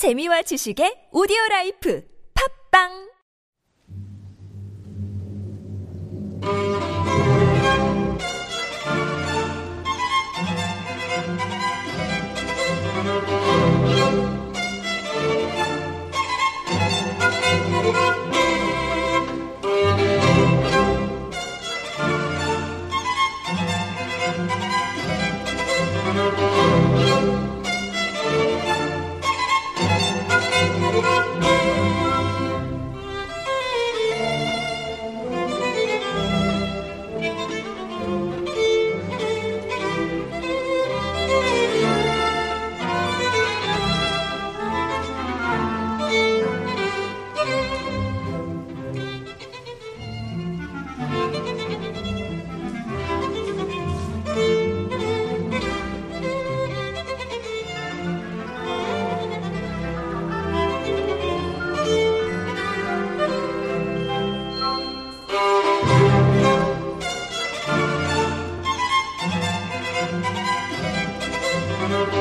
재미와 지식의 오디오 라이프. 팝빵 on the